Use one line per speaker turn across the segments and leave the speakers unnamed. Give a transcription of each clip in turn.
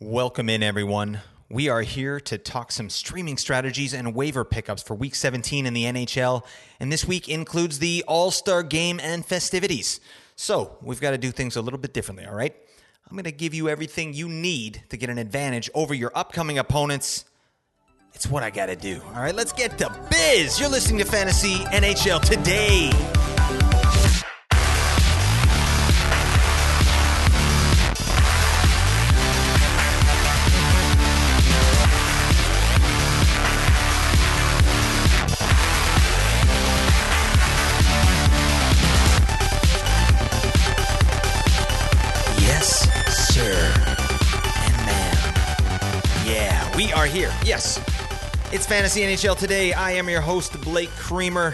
Welcome in, everyone. We are here to talk some streaming strategies and waiver pickups for Week 17 in the NHL, and this week includes the All Star game and festivities. So, we've got to do things a little bit differently, all right? I'm going to give you everything you need to get an advantage over your upcoming opponents. It's what I got to do, all right? Let's get to biz. You're listening to Fantasy NHL today. Yes. It's Fantasy NHL today. I am your host, Blake Creamer.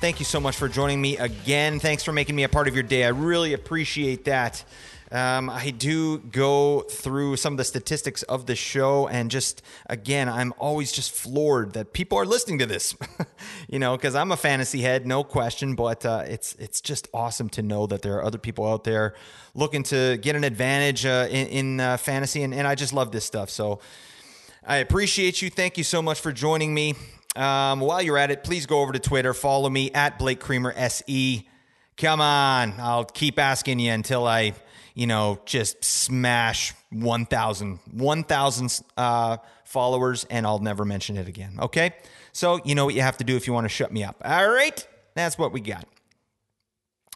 Thank you so much for joining me again. Thanks for making me a part of your day. I really appreciate that. Um, I do go through some of the statistics of the show, and just again, I'm always just floored that people are listening to this. you know, because I'm a fantasy head, no question. But uh, it's it's just awesome to know that there are other people out there looking to get an advantage uh, in, in uh, fantasy, and, and I just love this stuff. So I appreciate you. Thank you so much for joining me. Um, while you're at it, please go over to Twitter, follow me at Blake Creamer SE. Come on, I'll keep asking you until I, you know, just smash 1,000, 1,000 uh, followers, and I'll never mention it again. Okay, so you know what you have to do if you want to shut me up. All right, that's what we got.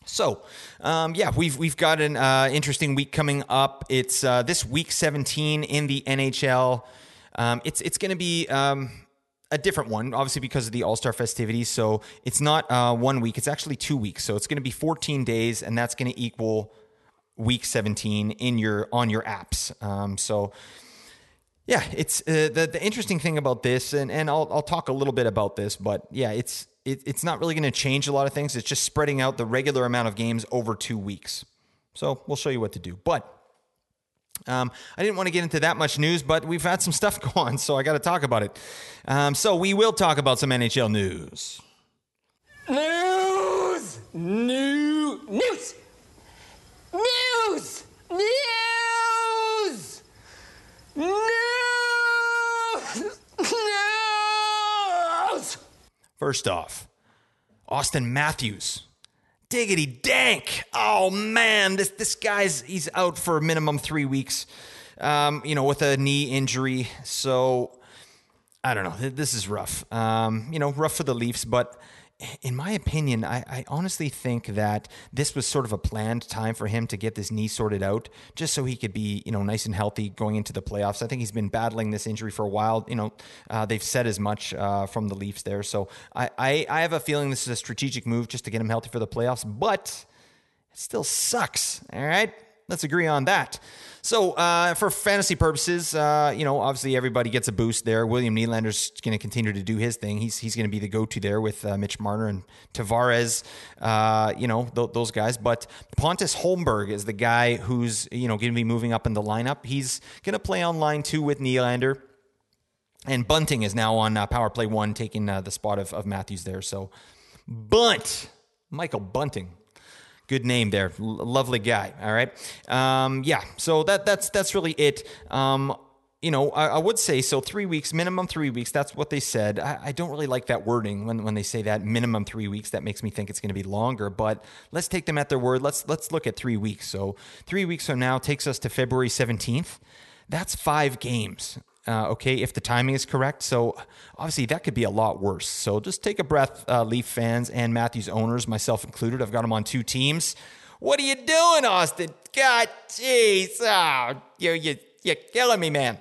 So, um, yeah, we've we've got an uh, interesting week coming up. It's uh, this week 17 in the NHL. Um, it's it's going to be um, a different one, obviously because of the All Star festivities. So it's not uh, one week; it's actually two weeks. So it's going to be 14 days, and that's going to equal week 17 in your on your apps. Um, so. Yeah, it's uh, the the interesting thing about this, and, and I'll I'll talk a little bit about this, but yeah, it's it, it's not really going to change a lot of things. It's just spreading out the regular amount of games over two weeks. So we'll show you what to do. But um, I didn't want to get into that much news, but we've had some stuff go on, so I got to talk about it. Um, so we will talk about some NHL news.
News! New news! News! News! News! News!
First off, Auston Matthews. Diggity dank. Oh man, this this guy's he's out for a minimum three weeks. Um, you know, with a knee injury. So I don't know. This is rough. Um, you know, rough for the Leafs, but in my opinion, I, I, honestly think that this was sort of a planned time for him to get this knee sorted out, just so he could be, you know, nice and healthy going into the playoffs. I think he's been battling this injury for a while. You know, uh, they've said as much uh, from the Leafs there. So I, I, I have a feeling this is a strategic move just to get him healthy for the playoffs, but it still sucks. All right. Let's agree on that. So, uh, for fantasy purposes, uh, you know, obviously everybody gets a boost there. William Nylander's going to continue to do his thing. He's he's going to be the go-to there with uh, Mitch Marner and Tavares, uh, you know, th- those guys. But Pontus Holmberg is the guy who's you know going to be moving up in the lineup. He's going to play on line two with Nylander. And Bunting is now on uh, power play one, taking uh, the spot of, of Matthews there. So, Bunt, Michael Bunting, good name there. L- lovely guy all right? Um, yeah so that that's that's really it. Um, you know I, I, would say so three weeks minimum three weeks that's what they said. I, I, don't really like that wording when, when they say that minimum three weeks that makes me think it's going to be longer but let's take them at their word. Let's let's look at three weeks. So three weeks from now takes us to february 17th that's five games uh, okay, if the timing is correct. So obviously that could be a lot worse. So just take a breath, uh, Leaf fans and Matthews owners, myself included. I've got them on two teams. What are you doing, Auston? God, jeez, oh, you you you're killing me, man.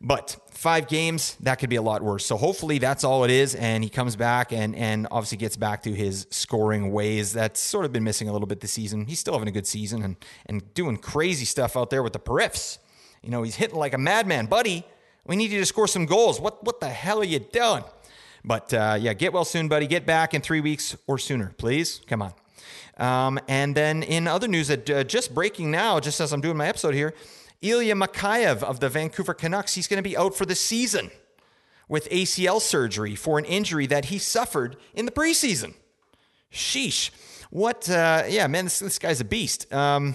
But five games, that could be a lot worse. So hopefully that's all it is, and he comes back and and obviously gets back to his scoring ways. That's sort of been missing a little bit this season. He's still having a good season and and doing crazy stuff out there with the periffs. You know, he's hitting like a madman, buddy. We need you to score some goals. What what the hell are you doing? But uh, yeah, get well soon, buddy. Get back in three weeks or sooner, please. Come on. Um, and then in other news, that uh, just breaking now, just as I'm doing my episode here, Ilya Mikheyev of the Vancouver Canucks, he's going to be out for the season with ACL surgery for an injury that he suffered in the preseason. Sheesh. What, uh, yeah, man, this, this guy's a beast. Um,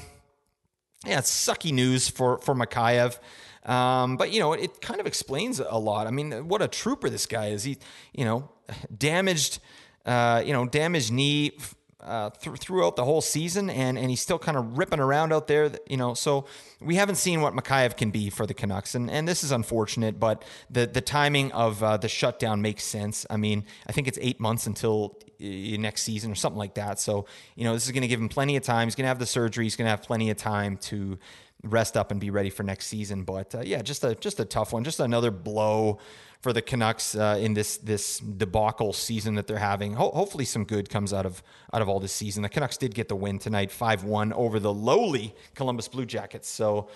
yeah, it's sucky news for, for Mikheyev. Um, but you know, it, kind of explains a lot. I mean, what a trooper this guy is. He, you know, damaged, uh, you know, damaged knee uh, th- throughout the whole season, and and he's still kind of ripping around out there. You know, so we haven't seen what Mikheyev can be for the Canucks, and and this is unfortunate. But the the timing of uh, the shutdown makes sense. I mean, I think it's eight months until uh, next season or something like that. So you know, this is going to give him plenty of time. He's going to have the surgery. He's going to have plenty of time to rest up and be ready for next season. But uh, yeah, just a just a tough one. Just another blow for the Canucks uh, in this this debacle season that they're having. Ho- hopefully, some good comes out of out of all this season. The Canucks did get the win tonight, five one over the lowly Columbus Blue Jackets. So,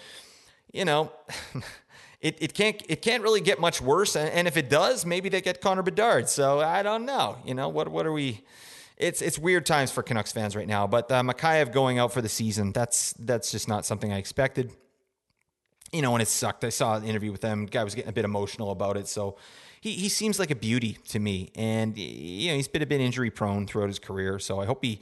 you know. It, it can't it can't really get much worse, and, and if it does, maybe they get Connor Bedard. So I don't know. You know what? What are we? It's it's weird times for Canucks fans right now. But uh, Mikheyev going out for the season, that's that's just not something I expected you know, and it sucked. I saw an interview with them. Guy was getting a bit emotional about it. So he, he seems like a beauty to me. And, you know, he's been a bit injury prone throughout his career. So I hope he,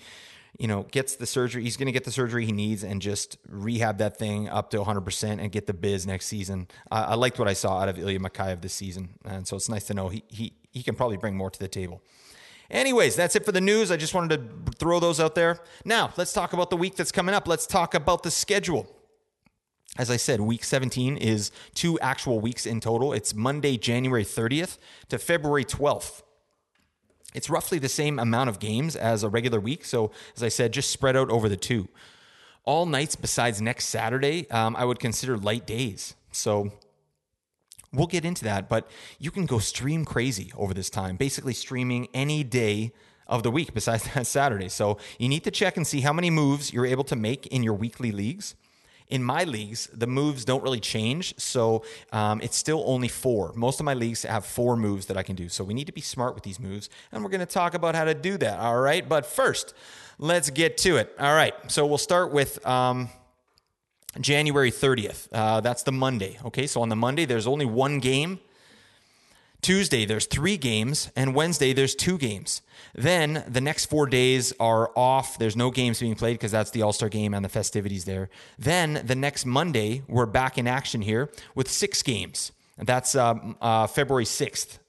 you know, gets the surgery. He's going to get the surgery he needs and just rehab that thing up to 100% and get the biz next season. I liked what I saw out of Ilya Mikheyev this season. And so it's nice to know he, he, he can probably bring more to the table. Anyways, that's it for the news. I just wanted to throw those out there. Now, let's talk about the week that's coming up. Let's talk about the schedule. As I said, week 17 is two actual weeks in total. It's Monday, January 30th to February 12th. It's roughly the same amount of games as a regular week. So, as I said, just spread out over the two. All nights besides next Saturday, um, I would consider light days. So, we'll get into that, but you can go stream crazy over this time, basically streaming any day of the week besides that Saturday. So, you need to check and see how many moves you're able to make in your weekly leagues in my leagues, the moves don't really change. So um, it's still only four. Most of my leagues have four moves that I can do. So we need to be smart with these moves. And we're going to talk about how to do that. All right. But first, let's get to it. All right. So we'll start with. Um, January 30th. Uh, that's the Monday. Okay, so on the Monday, there's only one game Tuesday, there's three games, and Wednesday, there's two games. Then the next four days are off. There's no games being played because that's the All Star game and the festivities there. Then the next Monday, we're back in action here with six games. That's uh, uh, February 6th.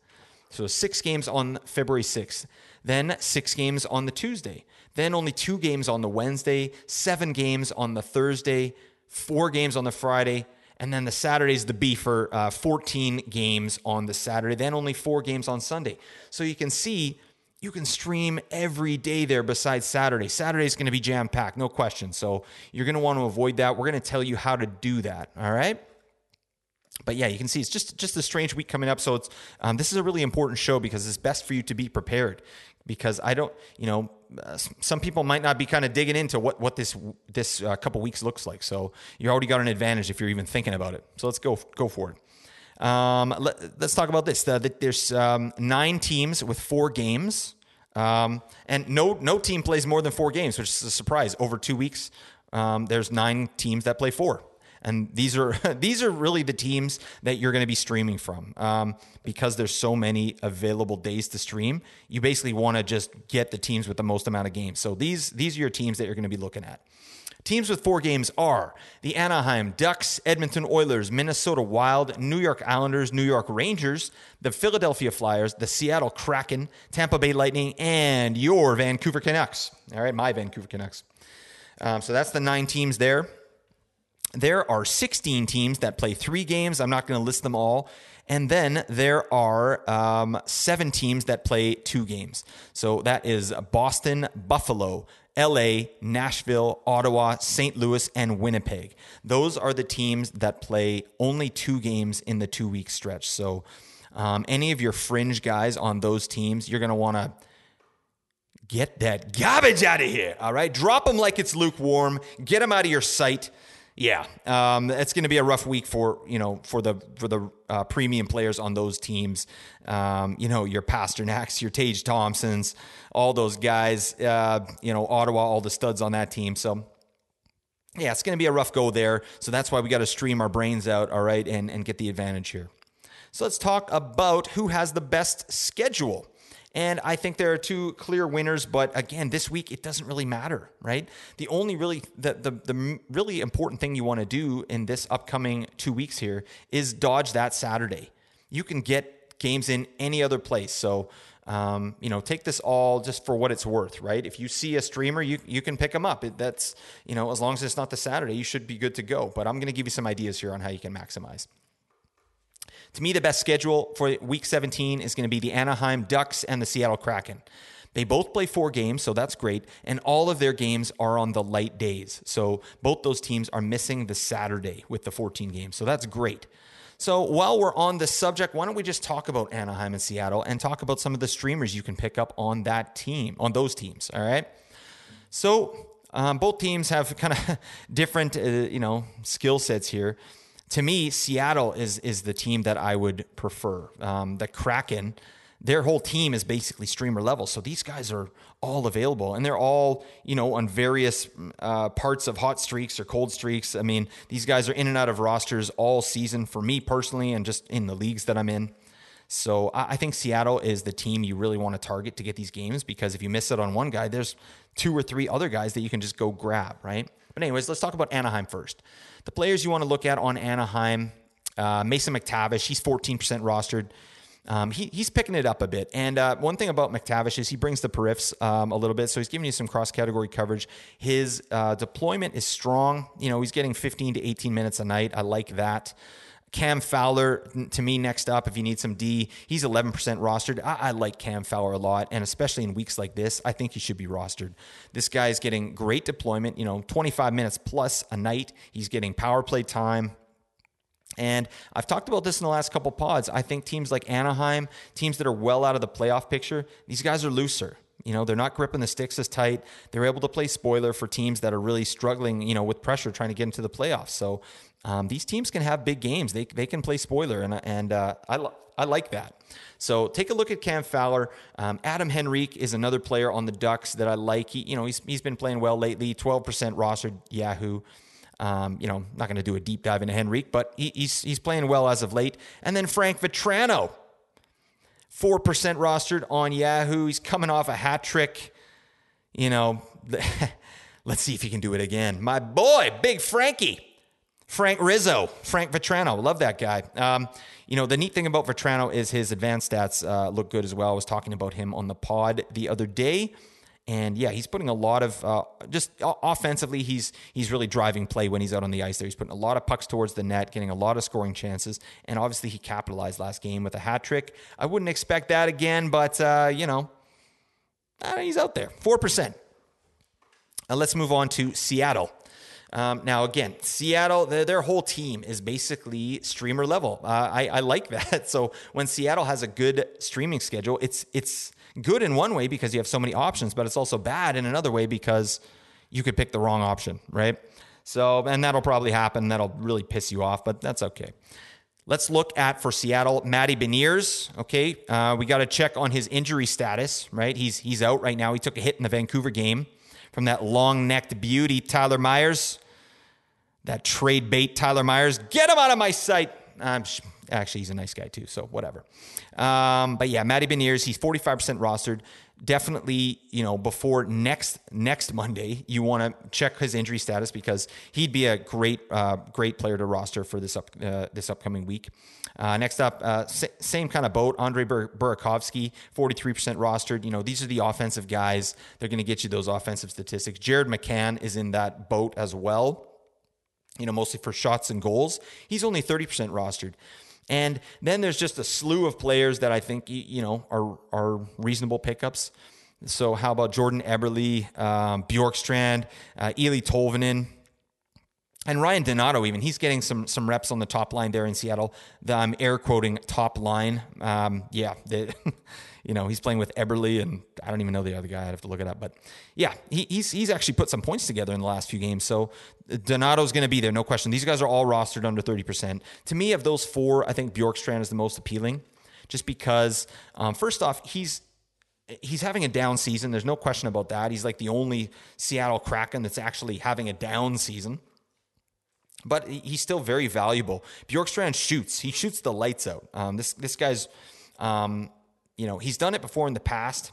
So six games on February 6th. Then six games on the Tuesday. Then only two games on the Wednesday, seven games on the Thursday, four games on the Friday, and then the Saturday's the B for uh, 14 games on the Saturday, then only four games on Sunday. So you can see you can stream every day there besides Saturday. Saturday is going to be jam packed, no question. So you're going to want to avoid that. We're going to tell you how to do that. All right but yeah, you can see it's just just a strange week coming up. So it's um, this is a really important show because it's best for you to be prepared. Because I don't, you know, uh, some people might not be kind of digging into what what this this uh, couple weeks looks like. So you already got an advantage if you're even thinking about it. So let's go go for it. Um, let, us talk about this. The, the, there's um, nine teams with four games, um, and no no team plays more than four games, which is a surprise. Over two weeks, um, there's nine teams that play four and these are these are really the teams that you're going to be streaming from um, because there's so many available days to stream. You basically want to just get the teams with the most amount of games. So these these are your teams that you're going to be looking at. Teams with four games are the Anaheim Ducks, Edmonton Oilers, Minnesota Wild, New York Islanders, New York Rangers, the Philadelphia Flyers, the Seattle Kraken, Tampa Bay Lightning, and your Vancouver Canucks. All right, my Vancouver Canucks. Um, so that's the nine teams there. There are 16 teams that play three games. I'm not going to list them all. And then there are um, seven teams that play two games. So that is Boston, Buffalo, LA, Nashville, Ottawa, St. Louis, and Winnipeg. Those are the teams that play only two games in the two week stretch. So um, any of your fringe guys on those teams, you're going to want to get that garbage out of here. All right. Drop them like it's lukewarm, get them out of your sight yeah, um, it's going to be a rough week for you know for the for the uh, premium players on those teams. Um, you know your Pastrnaks, your Tage Thompsons, all those guys. Uh, you know Ottawa, all the studs on that team. So yeah, it's going to be a rough go there. So that's why we got to stream our brains out, all right, and and get the advantage here. So let's talk about who has the best schedule. And I think there are two clear winners, but again, this week it doesn't really matter, right? The only really the the, the really important thing you want to do in this upcoming two weeks here is dodge that Saturday. You can get games in any other place. So um, you know, take this all just for what it's worth, right? If you see a streamer, you you can pick them up. It, that's you know, as long as it's not the Saturday, you should be good to go. But I'm going to give you some ideas here on how you can maximize. To me, the best schedule for week 17 is going to be the Anaheim Ducks and the Seattle Kraken. They both play four games, so that's great. And all of their games are on the light days. So both those teams are missing the Saturday with the 14 games. So that's great. So while we're on the subject, why don't we just talk about Anaheim and Seattle and talk about some of the streamers you can pick up on that team, on those teams. All right. So um, both teams have kind of different, uh, you know, skill sets here. To me, Seattle is is the team that I would prefer. Um, the Kraken their whole team is basically streamer level. So these guys are all available and they're all, you know, on various uh, parts of hot streaks or cold streaks. I mean, these guys are in and out of rosters all season for me personally and just in the leagues that I'm in. So I think Seattle is the team you really want to target to get these games because if you miss it on one guy, there's two or three other guys that you can just go grab, right? But, anyways, let's talk about Anaheim first. The players you want to look at on Anaheim uh, Mason McTavish, he's 14% rostered. Um, he, he's picking it up a bit. And uh, one thing about McTavish is he brings the periffs um, a little bit. So he's giving you some cross category coverage. His uh, deployment is strong. You know, he's getting 15 to 18 minutes a night. I like that. Cam Fowler, to me, next up, if you need some D, he's 11% rostered. I, I, like Cam Fowler a lot, and especially in weeks like this, I think he should be rostered. This guy is getting great deployment, you know, 25 minutes plus a night. He's getting power play time. And I've talked about this in the last couple pods. I think teams like Anaheim, teams that are well out of the playoff picture, these guys are looser. You know, they're not gripping the sticks as tight. They're able to play spoiler for teams that are really struggling, you know, with pressure trying to get into the playoffs. So um, these teams can have big games. They, they can play spoiler, and, and uh, I, I like that. So take a look at Cam Fowler. Um, Adam Henrique is another player on the Ducks that I like. He, you know, he's, he's been playing well lately, 12% roster Yahoo. Um, you know, not going to do a deep dive into Henrique, but he, he's, he's playing well as of late. And then Frank Vatrano 4% rostered on Yahoo. He's coming off a hat trick. You know, let's see if he can do it again. My boy, Big Frankie. Frank Rizzo, Frank Vatrano. love that guy. Um, you know, the neat thing about Vatrano is his advanced stats uh, look good as well. I was talking about him on the pod the other day. And yeah, he's putting a lot of uh, just offensively. He's he's really driving play when he's out on the ice. There, he's putting a lot of pucks towards the net, getting a lot of scoring chances, and obviously he capitalized last game with a hat trick. I wouldn't expect that again, but uh, you know, uh, he's out there. Four percent. Uh, let's move on to Seattle. Um, now, again, Seattle, their, their, whole team is basically streamer level. Uh, I, I, like that. So when Seattle has a good streaming schedule, it's it's good in one way because you have so many options, but it's also bad in another way because you could pick the wrong option, right? So, and that'll probably happen. That'll really piss you off, but that's okay. Let's look at for Seattle, Matty Beniers. Okay, uh, we got to check on his injury status, right? He's he's out right now. He took a hit in the Vancouver game from that long-necked beauty, Tyler Myers. That trade bait, Tyler Myers. Get him out of my sight. Um, actually, he's a nice guy too, so whatever. Um, but yeah, Matty Beniers, he's 45% rostered. Definitely, you know, before next next Monday, you want to check his injury status because he'd be a great uh, great player to roster for this up uh, this upcoming week. Uh, next up, uh, same kind of boat. Andre Bur- Burakovsky, 43% rostered. You know, these are the offensive guys. They're going to get you those offensive statistics. Jared McCann is in that boat as well you know, mostly for shots and goals. He's only 30% rostered. And then there's just a slew of players that I think you know are are reasonable pickups. So how about Jordan Eberle, um, Bjorkstrand, uh, Eeli Tolvanen, and Ryan Donato? Even he's getting some some reps on the top line there in Seattle. The, I'm air quoting top line. Um, yeah, you know, he's playing with Eberle, and I don't even know the other guy. I'd have to look it up. But yeah, he, he's he's actually put some points together in the last few games. So Donato's going to be there, no question. These guys are all rostered under 30%. To me, of those four, I think Bjorkstrand is the most appealing, just because, um, first off, he's he's having a down season. There's no question about that. He's like the only Seattle Kraken that's actually having a down season. But he's still very valuable. Bjorkstrand shoots. He shoots the lights out. Um, this this guy's um, you know, he's done it before in the past.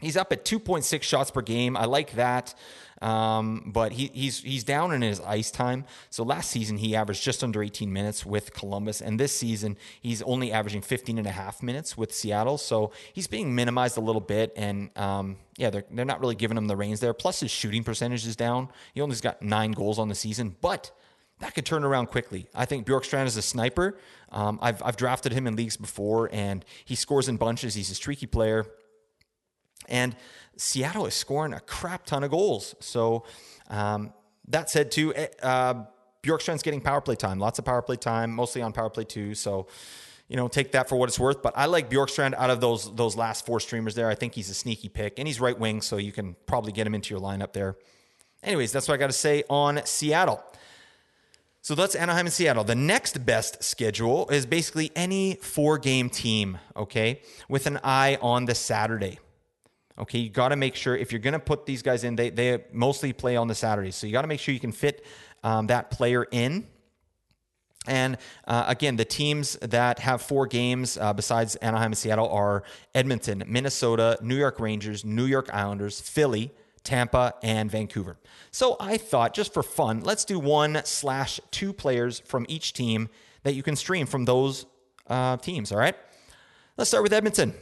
He's up at 2.6 shots per game. I like that. Um, but he, he's he's down in his ice time. So last season he averaged just under 18 minutes with Columbus, and this season he's only averaging 15 and a half minutes with Seattle. So he's being minimized a little bit, and um, yeah, they're they're not really giving him the reins there. Plus his shooting percentage is down. He only's got nine goals on the season, but that could turn around quickly. I think Bjorkstrand is a sniper. Um, I've, I've drafted him in leagues before, and he scores in bunches. He's a streaky player. And Seattle is scoring a crap ton of goals. So um, that said, too, eh, uh, Bjorkstrand's getting power play time, lots of power play time, mostly on power play too. So you know, take that for what it's worth. But I like Bjorkstrand out of those those last four streamers there. I think he's a sneaky pick, and he's right wing, so you can probably get him into your lineup there. Anyways, that's what I got to say on Seattle. So that's Anaheim and Seattle. The next best schedule is basically any four game team, okay, with an eye on the Saturday. Okay, you got to make sure if you're going to put these guys in, they, they mostly play on the Saturdays. So you got to make sure you can fit um, that player in. And uh, again, the teams that have four games uh, besides Anaheim and Seattle are Edmonton, Minnesota, New York Rangers, New York Islanders, Philly, Tampa, and Vancouver. So I thought, just for fun, let's do one slash two players from each team that you can stream from those uh, teams. All right. Let's start with Edmonton.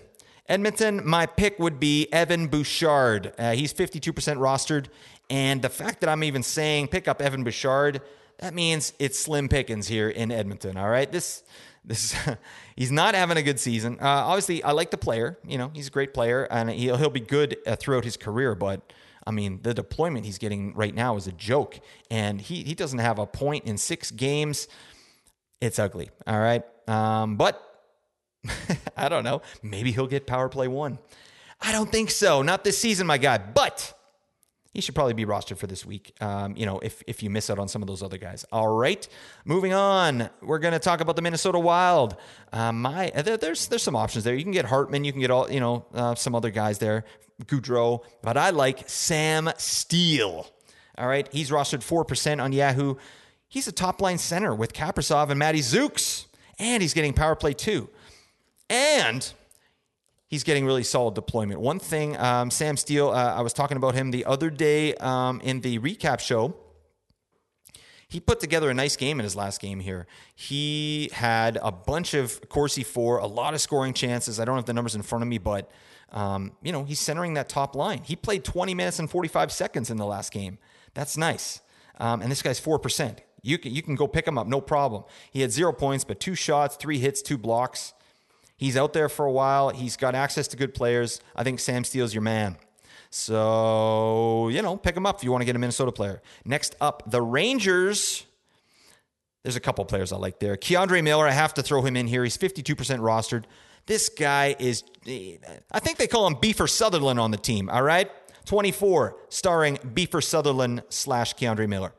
Edmonton, my pick would be Evan Bouchard. Uh, he's 52% rostered. And the fact that I'm even saying pick up Evan Bouchard, that means it's slim pickings here in Edmonton. All right. This, this, he's not having a good season. Uh, obviously, I like the player. You know, he's a great player and he'll, he'll be good uh, throughout his career. But I mean, the deployment he's getting right now is a joke. And he, he doesn't have a point in six games. It's ugly. All right. Um, but I don't know. Maybe he'll get power play one. I don't think so. Not this season, my guy. But he should probably be rostered for this week. Um, you know, if if you miss out on some of those other guys. All right, moving on. We're going to talk about the Minnesota Wild. Uh, my there, there's there's some options there. You can get Hartman. You can get all you know uh, some other guys there. Gaudreau, but I like Sam Steel. All right, he's rostered four percent on Yahoo. He's a top line center with Kaprizov and Matty Zooks, and he's getting power play too and he's getting really solid deployment. One thing, um, Sam Steel, uh, I was talking about him the other day um, in the recap show. He put together a nice game in his last game here. He had a bunch of Corsi for, a lot of scoring chances. I don't have the numbers in front of me, but um, you know he's centering that top line. He played 20 minutes and 45 seconds in the last game. That's nice. Um, and this guy's four percent. You can you can go pick him up, no problem. He had zero points, but two shots, three hits, two blocks. He's out there for a while. He's got access to good players. I think Sam Steel's your man. So, you know, pick him up if you want to get a Minnesota player. Next up, the Rangers. There's a couple players I like there. K'Andre Miller, I have to throw him in here. He's 52% rostered. This guy is, I think they call him Beefer Sutherland on the team, all right? 24, starring Beefer Sutherland slash K'Andre Miller.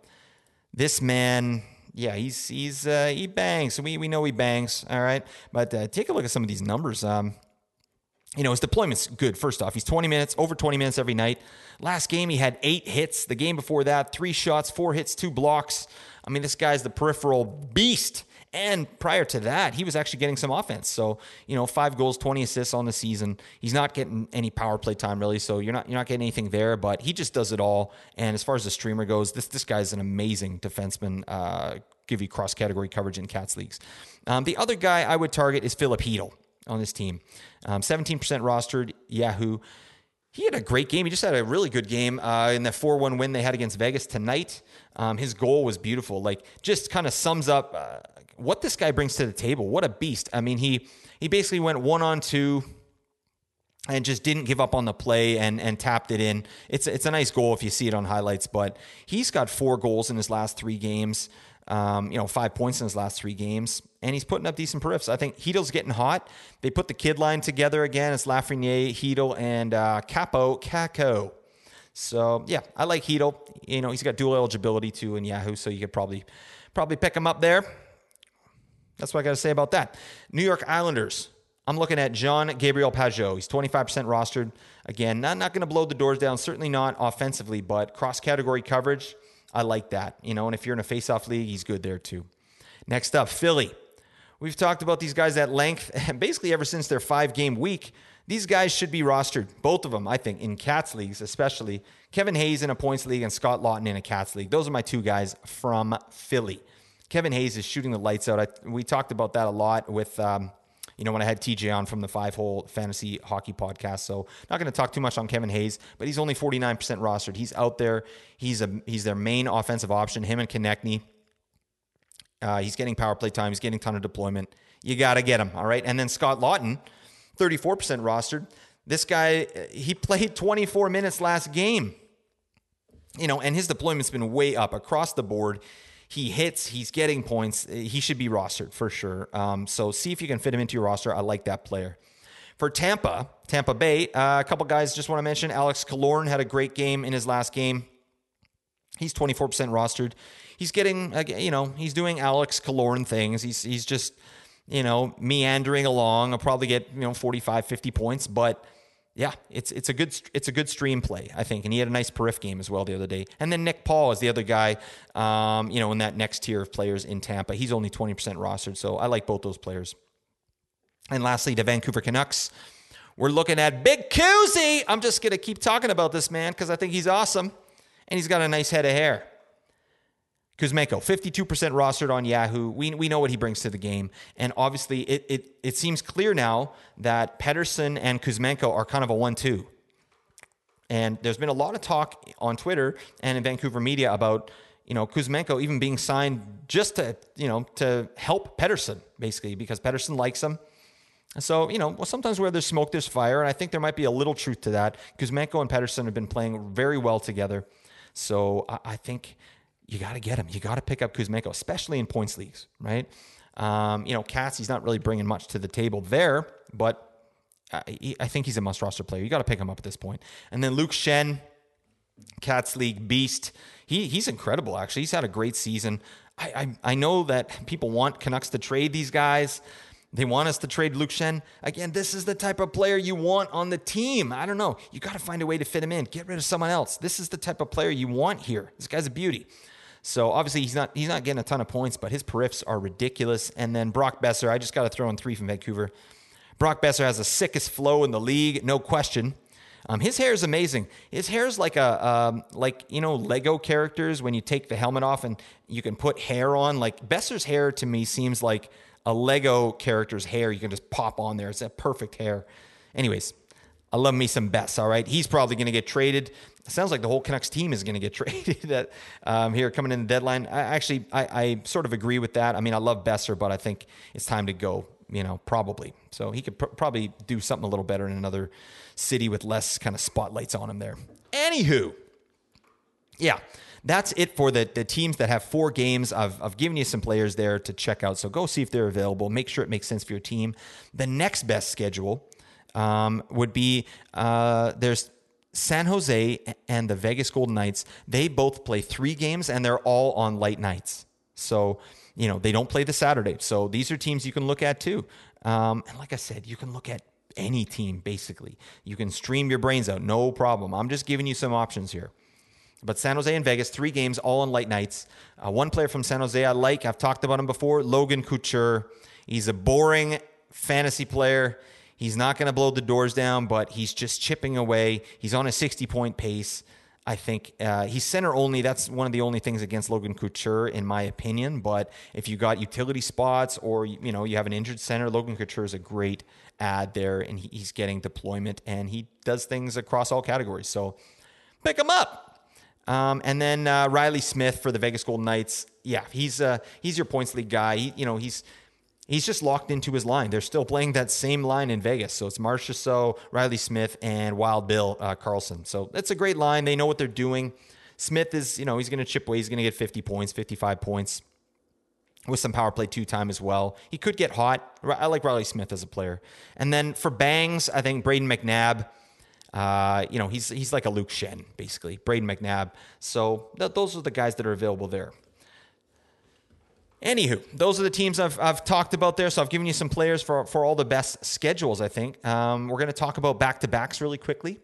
This man, yeah, he's he's uh, he bangs. We we know he bangs. All right, but uh, take a look at some of these numbers. Um, you know his deployment's good. First off, he's 20 minutes, over 20 minutes every night. Last game he had eight hits. The game before that, three shots, four hits, two blocks. I mean, this guy's the peripheral beast. And prior to that, he was actually getting some offense. So, you know, five goals, 20 assists on the season. He's not getting any power play time really. So you're not you're not getting anything there, but he just does it all. And as far as the streamer goes, this this guy's an amazing defenseman. Uh, give you cross category coverage in cats leagues. Um, the other guy I would target is Filip Chytil on this team. Um, 17% rostered, Yahoo. He had a great game. He just had a really good game uh, in the 4 1 win they had against Vegas tonight. Um, his goal was beautiful. Like, just kind of sums up uh, what this guy brings to the table. What a beast. I mean, he he basically went one on two and just didn't give up on the play and and tapped it in. It's it's a nice goal if you see it on highlights, but he's got four goals in his last three games. Um, you know, five points in his last three games, and he's putting up decent periffs. I think Chytil's getting hot. They put the kid line together again. It's Lafreniere, Chytil, and uh, Kaapo Kakko. So yeah, I like Chytil. You know, he's got dual eligibility too in Yahoo, so you could probably probably pick him up there. That's what I got to say about that. New York Islanders. I'm looking at John Gabriel Pageau. He's 25% rostered. Again, not, not going to blow the doors down, certainly not offensively, but cross category coverage, I like that. You know, and if you're in a face-off league, he's good there too. Next up, Philly. We've talked about these guys at length, and basically ever since their five game week. These guys should be rostered, both of them, I think, in Cats leagues, especially Kevin Hayes in a points league and Scott Laughton in a Cats league. Those are my two guys from Philly. Kevin Hayes is shooting the lights out. I, we talked about that a lot with, um, you know, when I had TJ on from the Five Hole Fantasy Hockey Podcast. So not going to talk too much on Kevin Hayes, but he's only 49% rostered. He's out there. He's a he's their main offensive option. Him and Konecny. Uh, he's getting power play time. He's getting a ton of deployment. You got to get him, all right? And then Scott Laughton, 34% rostered. This guy, he played 24 minutes last game. You know, and his deployment's been way up across the board. He hits, he's getting points. He should be rostered for sure. Um, so see if you can fit him into your roster. I like that player. For Tampa, Tampa Bay, uh, a couple guys just want to mention. Alex Killorn had a great game in his last game. He's 24% rostered. He's getting, you know, he's doing Alex Killorn things. He's, he's just, you know, meandering along. I'll probably get, you know, 45, 50 points, but yeah, it's it's a good it's a good stream play, I think. And he had a nice perif game as well the other day. And then Nick Paul is the other guy, um, you know, in that next tier of players in Tampa. He's only 20% rostered, so I like both those players. And lastly, the Vancouver Canucks. We're looking at Big Kuzi. I'm just gonna keep talking about this man because I think he's awesome, and he's got a nice head of hair. Kuzmenko, 52% rostered on Yahoo. We, we know what he brings to the game. And obviously, it, it, it seems clear now that Pettersson and Kuzmenko are kind of a one two. And there's been a lot of talk on Twitter and in Vancouver media about, you know, Kuzmenko even being signed just to, you know, to help Pettersson, basically, because Pettersson likes him. And so, you know, well, sometimes where there's smoke, there's fire. And I think there might be a little truth to that. Kuzmenko and Pettersson have been playing very well together. So I, I think you got to get him. You got to pick up Kuzmenko, especially in points leagues, right? Um, you know, Cats, he's not really bringing much to the table there, but I, I think he's a must roster player. You got to pick him up at this point. And then Luke Schenn, Cats League beast. He he's incredible. Actually, he's had a great season. I, I I know that people want Canucks to trade these guys. They want us to trade Luke Schenn. Again, this is the type of player you want on the team. I don't know. You got to find a way to fit him in. Get rid of someone else. This is the type of player you want here. This guy's a beauty. So obviously he's not he's not getting a ton of points, but his periffs are ridiculous. And then Brock Boeser, I just got to throw in three from Vancouver. Brock Boeser has the sickest flow in the league, no question. Um, his hair is amazing. His hair is like a um, like you know Lego characters when you take the helmet off and you can put hair on. Like Boeser's hair to me seems like a Lego character's hair. You can just pop on there. It's a perfect hair. Anyways, I love me some Bess. All right, he's probably going to get traded. It sounds like the whole Canucks team is going to get traded at, um, here coming in the deadline. I, actually, I, I, sort of agree with that. I mean, I love Boeser, but I think it's time to go. You know, probably. So he could pr- probably do something a little better in another city with less kind of spotlights on him there. Anywho, yeah, that's it for the, the teams that have four games. I've, I've given you some players there to check out. So go see if they're available. Make sure it makes sense for your team. The next best schedule um, would be uh, there's San Jose and the Vegas Golden Knights. They both play three games and they're all on light nights. So, you know, they don't play the Saturday. So these are teams you can look at too. Um, and like I said, you can look at any team basically. You can stream your brains out, no problem. I'm just giving you some options here. But San Jose and Vegas, three games, all on light nights. Uh, one player from San Jose I like, I've talked about him before, Logan Couture. He's a boring fantasy player. He's not going to blow the doors down, but he's just chipping away. He's on a 60 point pace. I think uh, he's center only. That's one of the only things against Logan Couture, in my opinion. But if you got utility spots or you know you have an injured center, Logan Couture is a great add there, and he's getting deployment and he does things across all categories. So pick him up. Um, and then uh, Reilly Smith for the Vegas Golden Knights. Yeah, he's uh, he's your points league guy. He, you know he's he's just locked into his line. They're still playing that same line in Vegas. So it's Marchessault, Reilly Smith, and Wild Bill uh, Karlsson. So that's a great line. They know what they're doing. Smith is, you know, he's going to chip away. He's going to get 50 points, 55 points with some power play two time as well. He could get hot. I like Reilly Smith as a player. And then for bangs, I think Brayden McNabb. Uh, you know, he's he's like a Luke Schenn, basically. Brayden McNabb. So th- those are the guys that are available there. Anywho, those are the teams I've, I've talked about there. So I've given you some players for, for all the best schedules, I think. Um, we're going to talk about back to backs really quickly.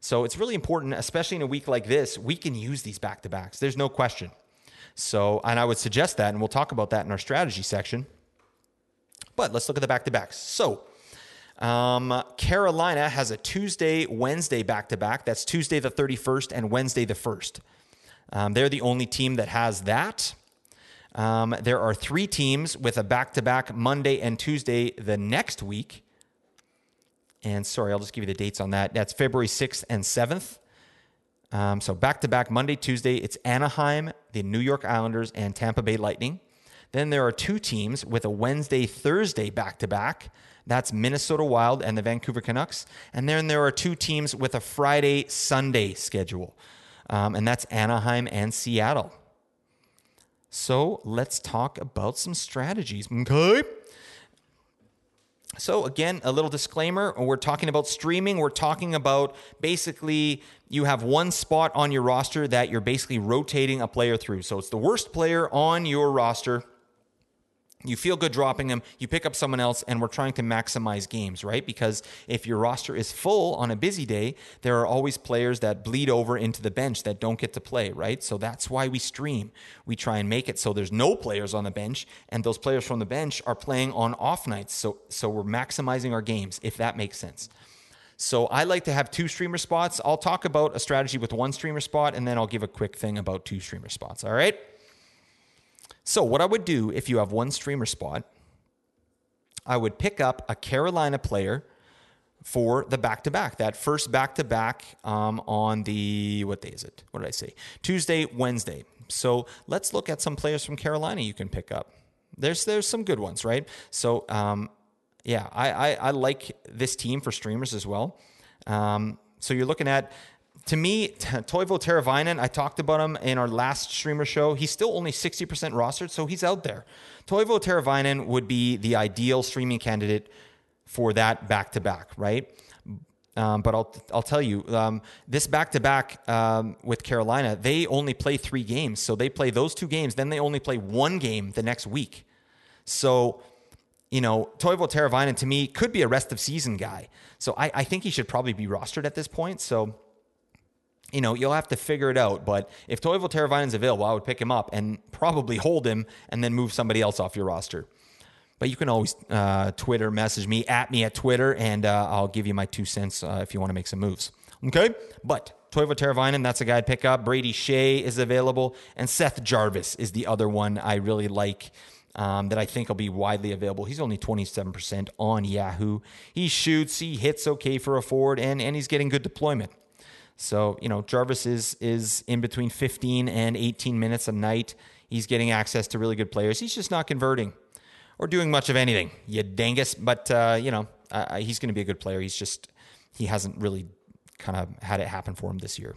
So it's really important, especially in a week like this, we can use these back to backs. There's no question. So, and I would suggest that, and we'll talk about that in our strategy section. But let's look at the back to backs. So, um, Carolina has a Tuesday, Wednesday back to back. That's Tuesday the 31st and Wednesday the 1st. Um, they're the only team that has that. Um, there are three teams with a back to back Monday and Tuesday the next week. And sorry, I'll just give you the dates on that. That's February 6th and 7th. Um, so back to back Monday, Tuesday, it's Anaheim, the New York Islanders, and Tampa Bay Lightning. Then there are two teams with a Wednesday, Thursday back to back. That's Minnesota Wild and the Vancouver Canucks. And then there are two teams with a Friday, Sunday schedule. Um, and that's Anaheim and Seattle. So let's talk about some strategies. Okay. So, again, a little disclaimer we're talking about streaming. We're talking about basically you have one spot on your roster that you're basically rotating a player through. So, it's the worst player on your roster you feel good dropping him, you pick up someone else, and we're trying to maximize games, right? Because if your roster is full on a busy day, there are always players that bleed over into the bench that don't get to play, right? So that's why we stream. We try and make it so there's no players on the bench, and those players from the bench are playing on off nights. So, so we're maximizing our games, if that makes sense. So I like to have two streamer spots. I'll talk about a strategy with one streamer spot, and then I'll give a quick thing about two streamer spots, all right? So, what I would do if you have one streamer spot, I would pick up a Carolina player for the back to back. That first back to back on the, what day is it? What did I say? Tuesday, Wednesday. So, let's look at some players from Carolina you can pick up. There's, there's some good ones, right? So, um, yeah, I, I, I, like this team for streamers as well. Um, so, you're looking at to me, Teuvo Teravainen, I talked about him in our last streamer show. He's still only 60% rostered, so he's out there. Teuvo Teravainen would be the ideal streaming candidate for that back to back, right? Um, but I'll I'll tell you, um, this back to back with Carolina, they only play three games, so they play those two games, then they only play one game the next week. So, you know, Teuvo Teravainen to me could be a rest of season guy. So I, I think he should probably be rostered at this point. So you know, you'll have to figure it out. But if Teuvo Teravainen's available, I would pick him up and probably hold him and then move somebody else off your roster. But you can always uh, Twitter message me at me at Twitter, and uh, I'll give you my two cents uh, if you want to make some moves. Okay, but Teuvo Teravainen, that's a guy I'd pick up. Brady Skjei is available, and Seth Jarvis is the other one I really like. Um, that I think will be widely available. He's only 27% on Yahoo. He shoots, he hits okay for a forward, and, and he's getting good deployment. So, you know, Jarvis is is in between 15 and 18 minutes a night. He's getting access to really good players. He's just not converting or doing much of anything. You dangus, but uh, you know, uh, he's going to be a good player. He's just he hasn't really kind of had it happen for him this year.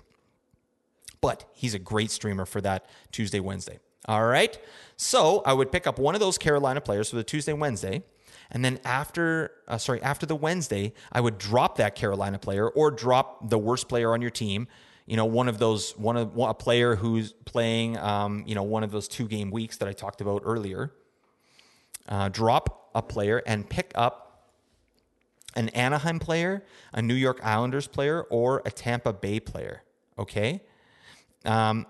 But he's a great streamer for that Tuesday, Wednesday. All right. So I would pick up one of those Carolina players for the Tuesday, Wednesday. And then after, uh, sorry, after the Wednesday, I would drop that Carolina player or drop the worst player on your team. You know, one of those, one of a player who's playing, um, you know, one of those two game weeks that I talked about earlier. Uh, drop a player and pick up an Anaheim player, a New York Islanders player, or a Tampa Bay player. Okay. Um,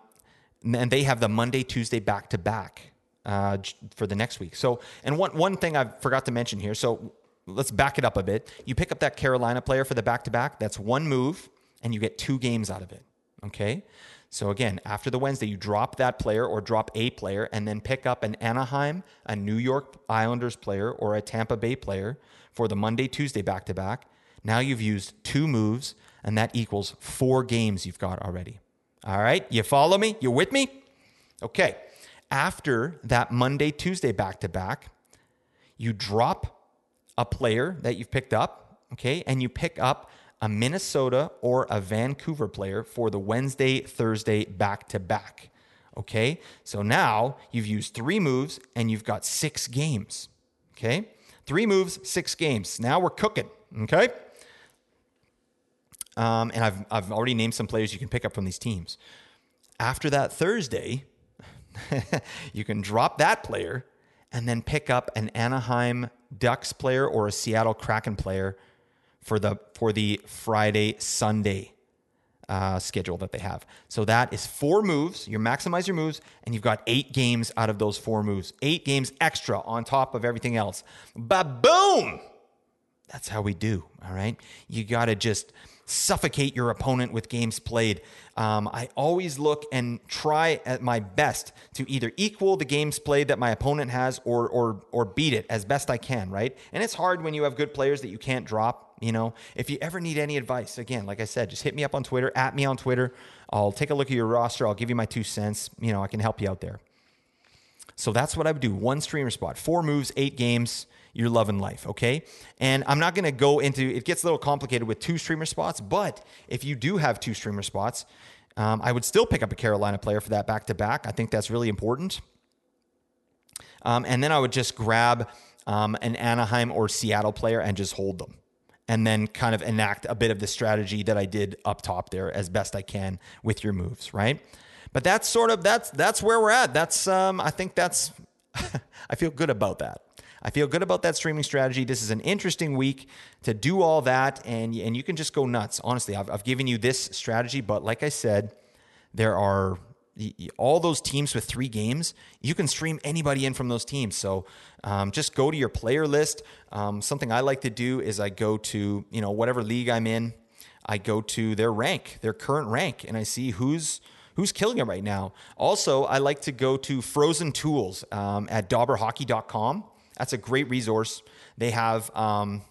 and they have the Monday, Tuesday back to back uh, for the next week. So, and one one thing I forgot to mention here. So let's back it up a bit. You pick up that Carolina player for the back to back. That's one move, and you get two games out of it. Okay. So again, after the Wednesday, you drop that player or drop a player, and then pick up an Anaheim, a New York Islanders player, or a Tampa Bay player for the Monday Tuesday back to back. Now you've used two moves, and that equals four games you've got already. All right, you follow me? You with me? Okay after that Monday, Tuesday back to back, you drop a player that you've picked up, okay, and you pick up a Minnesota or a Vancouver player for the Wednesday, Thursday back to back. Okay, so now you've used three moves and you've got six games. Okay, three moves, six games. Now we're cooking. Okay, um, and I've, I've already named some players you can pick up from these teams. After that Thursday, you can drop that player and then pick up an Anaheim Ducks player or a Seattle Kraken player for the for the Friday Sunday uh, schedule that they have. So that is four moves. You maximize your moves, and you've got eight games out of those four moves. Eight games extra on top of everything else. Ba boom! That's how we do. All right. You got to just suffocate your opponent with games played. Um, I always look and try at my best to either equal the games played that my opponent has or or or beat it as best I can, right? And it's hard when you have good players that you can't drop. You know, if you ever need any advice, again, like I said, just hit me up on Twitter, at me on Twitter. I'll take a look at your roster. I'll give you my two cents. You know, I can help you out there. So that's what I would do. One streamer spot, four moves, eight games you're and life, okay? And I'm not gonna go into it, gets a little complicated with two streamer spots, but if you do have two streamer spots, um, I would still pick up a Carolina player for that back to back. I think that's really important. Um, and then I would just grab um, an Anaheim or Seattle player and just hold them. And then kind of enact a bit of the strategy that I did up top there as best I can with your moves, right? But that's sort of that's that's where we're at. That's um, I think that's I feel good about that. I feel good about that streaming strategy. This is an interesting week to do all that, and, and you can just go nuts. Honestly, I've, I've given you this strategy, but like I said, there are all those teams with three games, you can stream anybody in from those teams. So um, just go to your player list. Um, something I like to do is I go to you know whatever league I'm in, I go to their rank, their current rank, and I see who's who's killing it right now. Also, I like to go to Frozen Tools um, at DobberHockey.com. That's a great resource. They have um,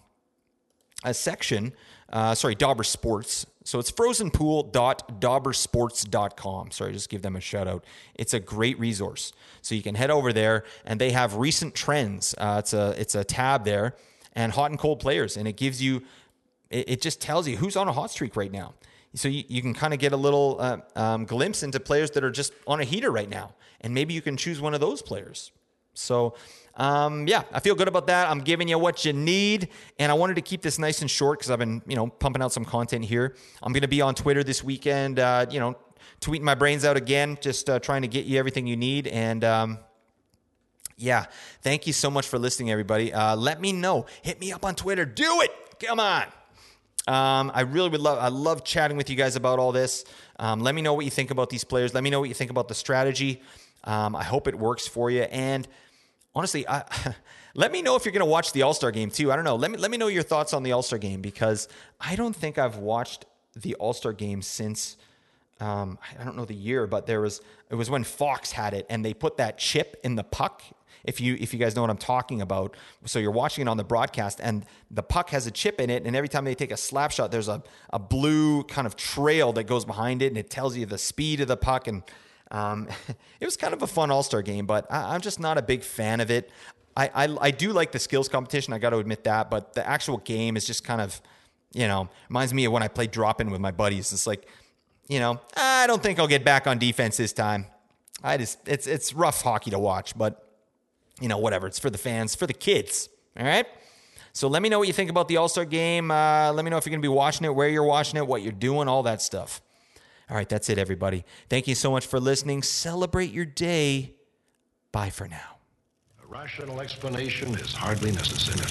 a section, uh, sorry, Dobber Sports. So it's frozenpool.dobbersports.com. Sorry, just give them a shout out. It's a great resource. So you can head over there and they have recent trends. Uh, it's a it's a tab there and hot and cold players, and it gives you it, it just tells you who's on a hot streak right now. So you, you can kind of get a little uh, um, glimpse into players that are just on a heater right now, and maybe you can choose one of those players. So um, yeah, I feel good about that. I'm giving you what you need, and I wanted to keep this nice and short because I've been, you know, pumping out some content here. I'm going to be on Twitter this weekend, uh, you know, tweeting my brains out again, just uh, trying to get you everything you need. And um, yeah, thank you so much for listening, everybody. Uh, let me know. Hit me up on Twitter. Do it. Come on. Um, I really would love. I love chatting with you guys about all this. Um, let me know what you think about these players. Let me know what you think about the strategy. Um, I hope it works for you. And honestly, I, let me know if you're going to watch the All Star game too. I don't know. Let me let me know your thoughts on the All Star game because I don't think I've watched the All Star game since. Um, I don't know the year, but there was it was when Fox had it, and they put that chip in the puck. If you if you guys know what I'm talking about, so you're watching it on the broadcast, and the puck has a chip in it, and every time they take a slap shot, there's a a blue kind of trail that goes behind it, and it tells you the speed of the puck and um, it was kind of a fun All Star game, but I, am just not a big fan of it. I, I, I do like the skills competition. I got to admit that, but the actual game is just kind of, you know, reminds me of when I played drop in with my buddies. It's like, you know, I don't think I'll get back on defense this time. I just it's it's rough hockey to watch, but you know, whatever. It's for the fans, for the kids. All right. So let me know what you think about the All Star game. Uh, let me know if you're going to be watching it, where you're watching it, what you're doing, all that stuff. All right, that's it, everybody. Thank you so much for listening. Celebrate your day. Bye for now.
A rational explanation is hardly necessary.